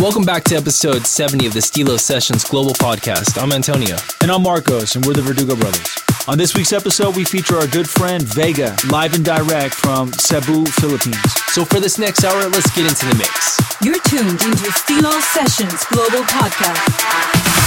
Welcome back to episode 70 of the Stilo Sessions Global Podcast. I'm Antonio. And I'm Marcos, and we're the Verdugo brothers. On this week's episode, we feature our good friend Vega, live and direct from Cebu, Philippines. So for this next hour, let's get into the mix. You're tuned into Stilo Sessions Global Podcast.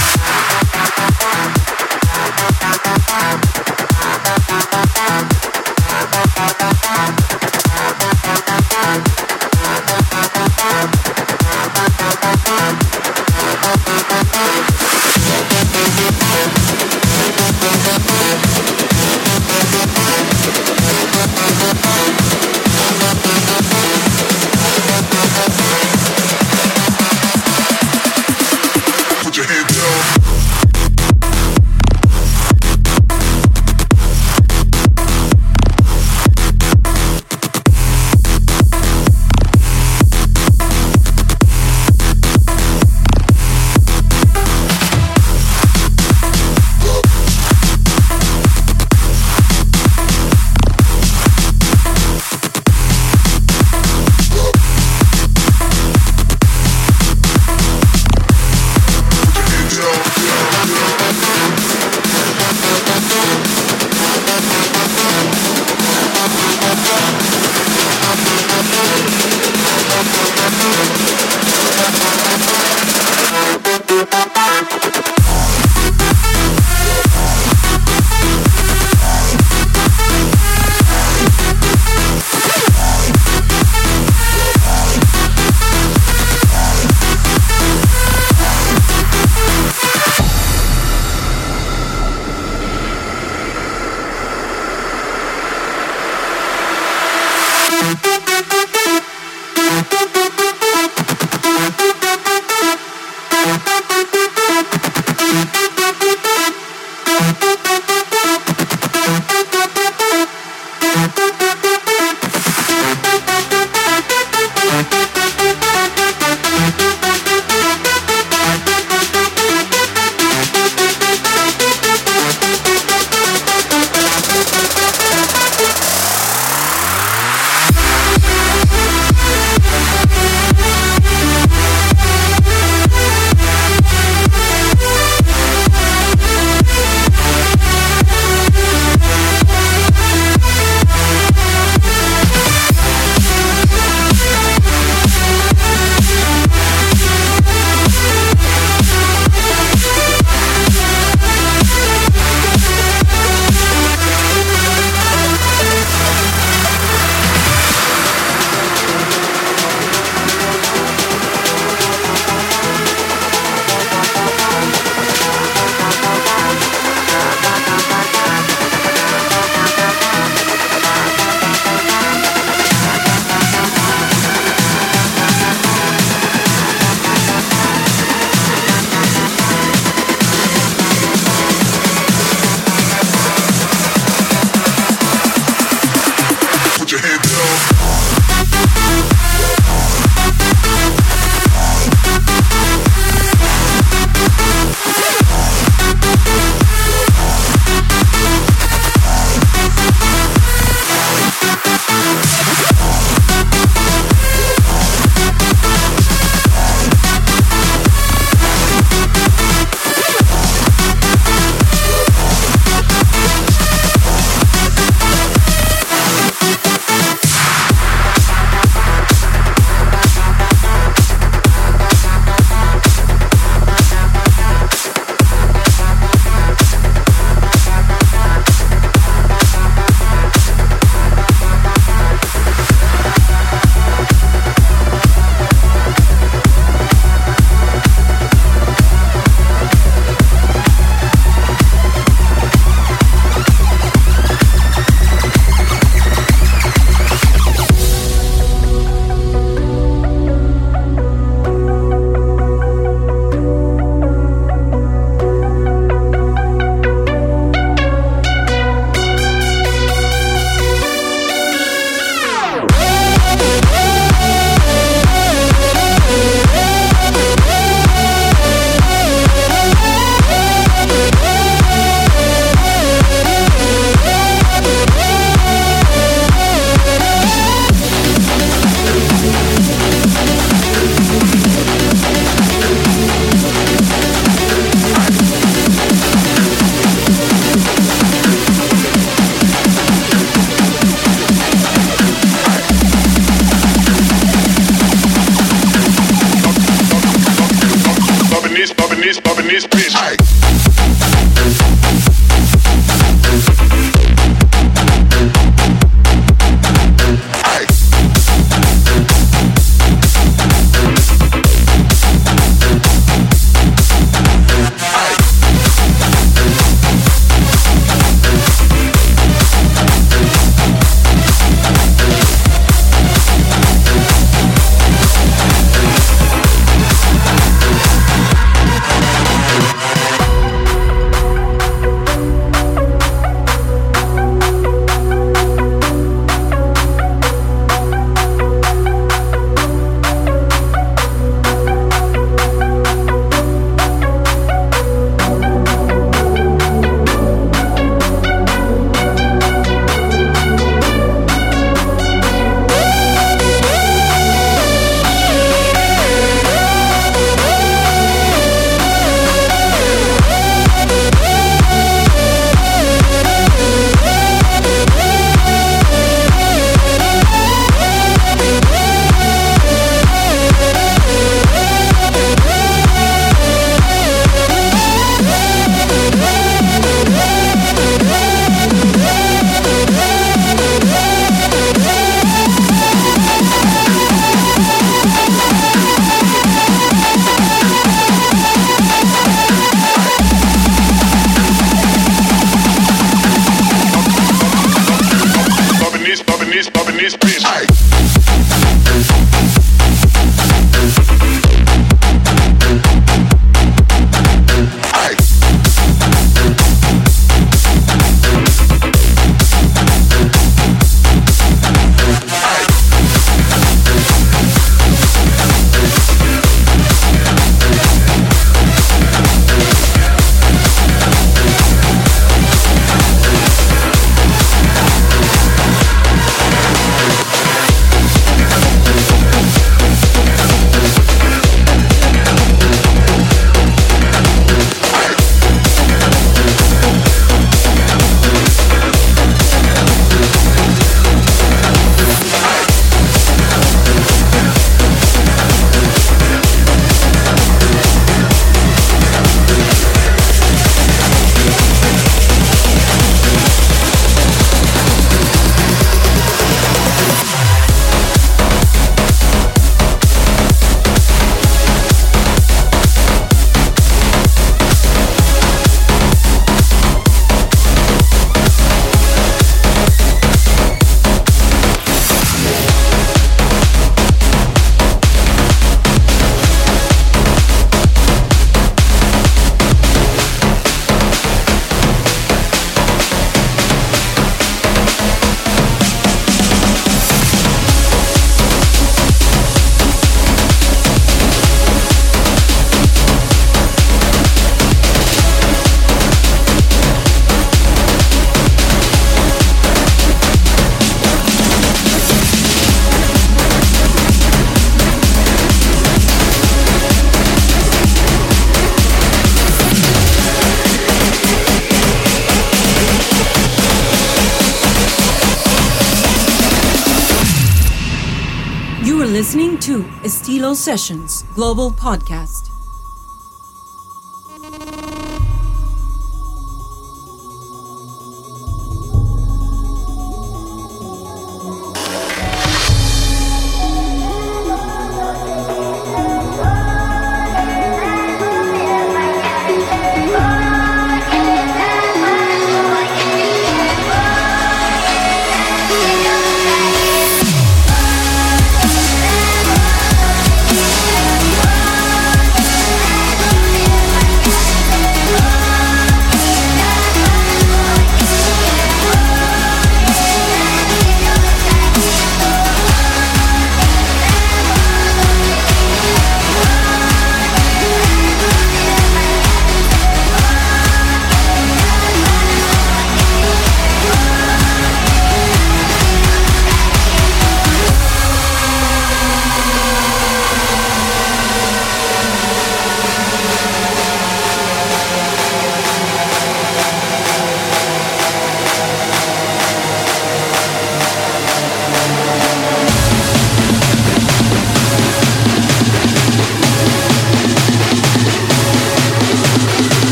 Sessions Global Podcast.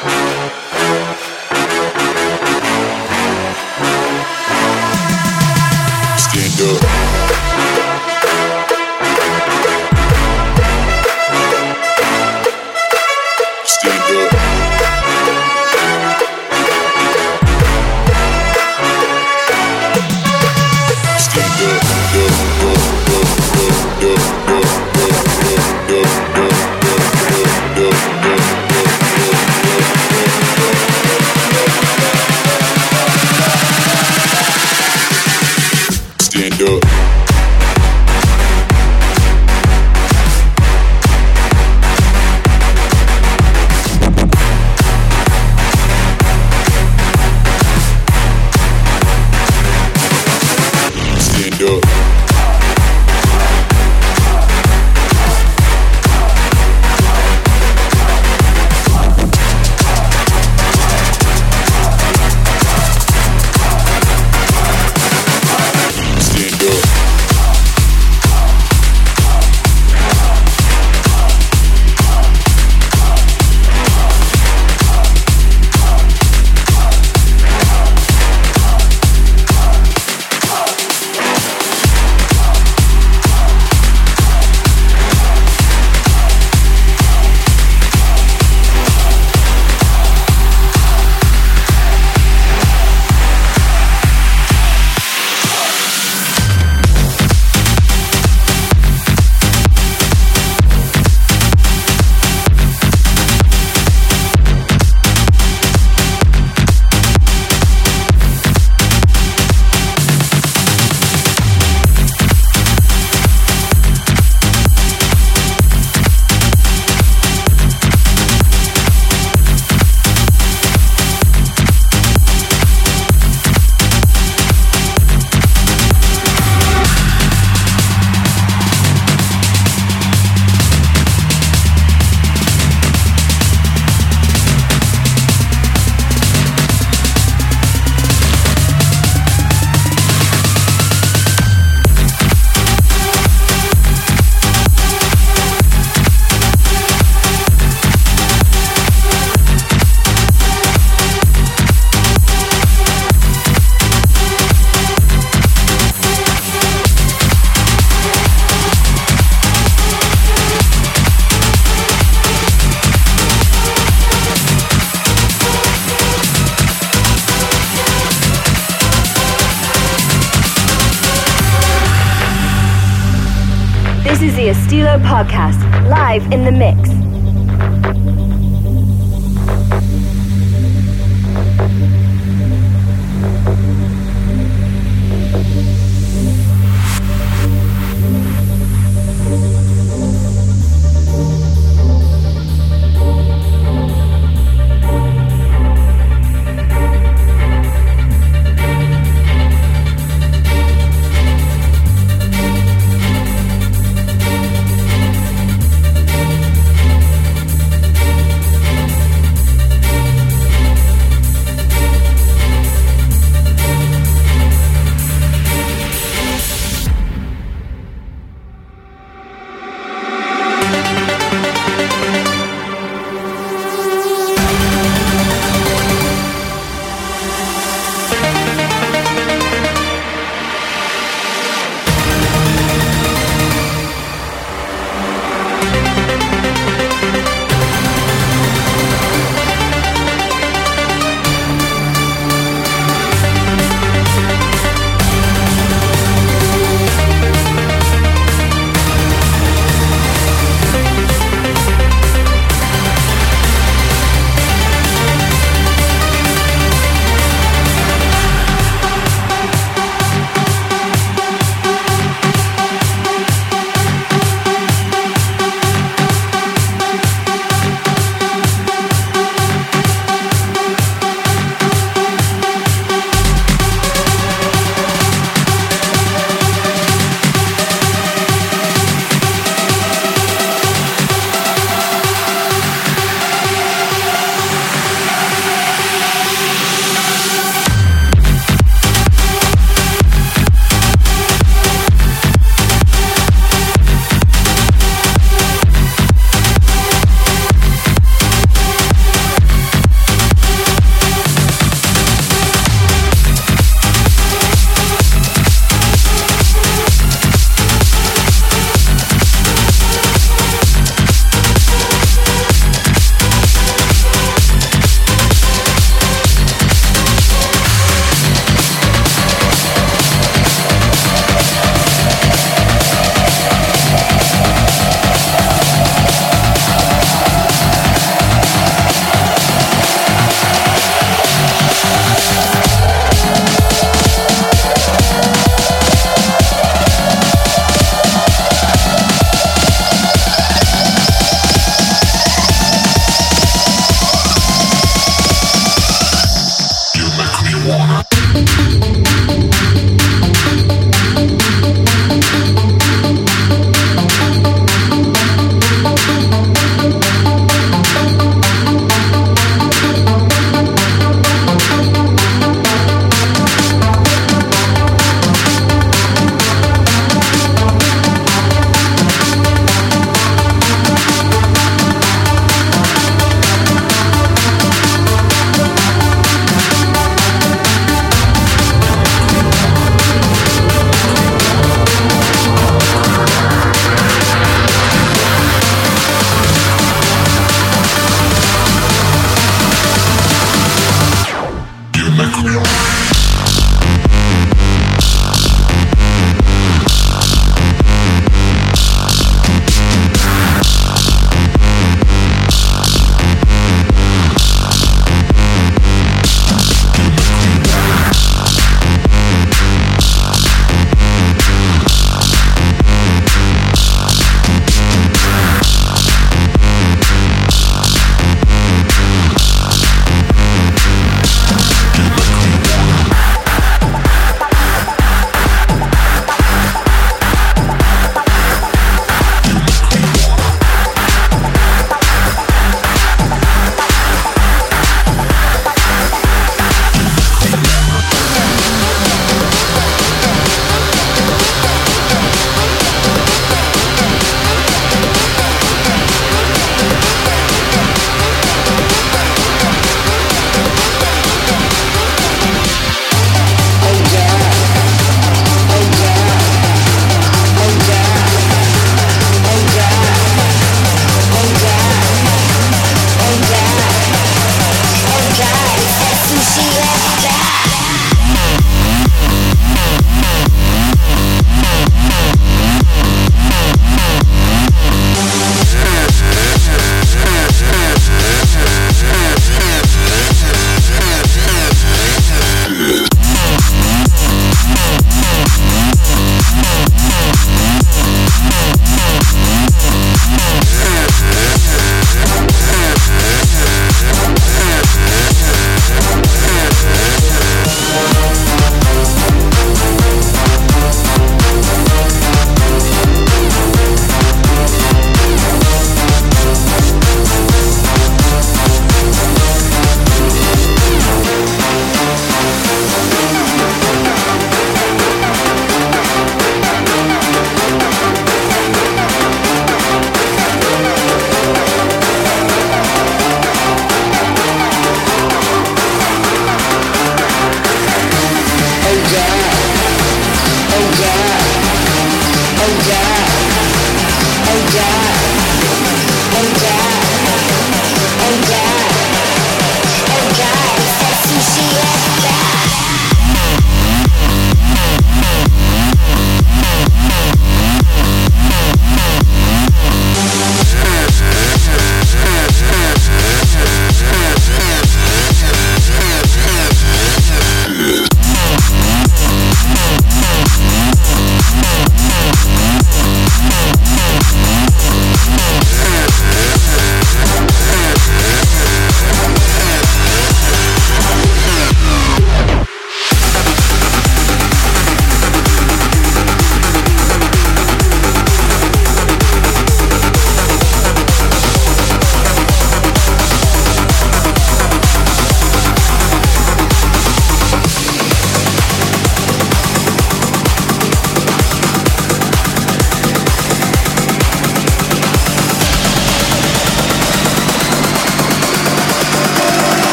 Bye.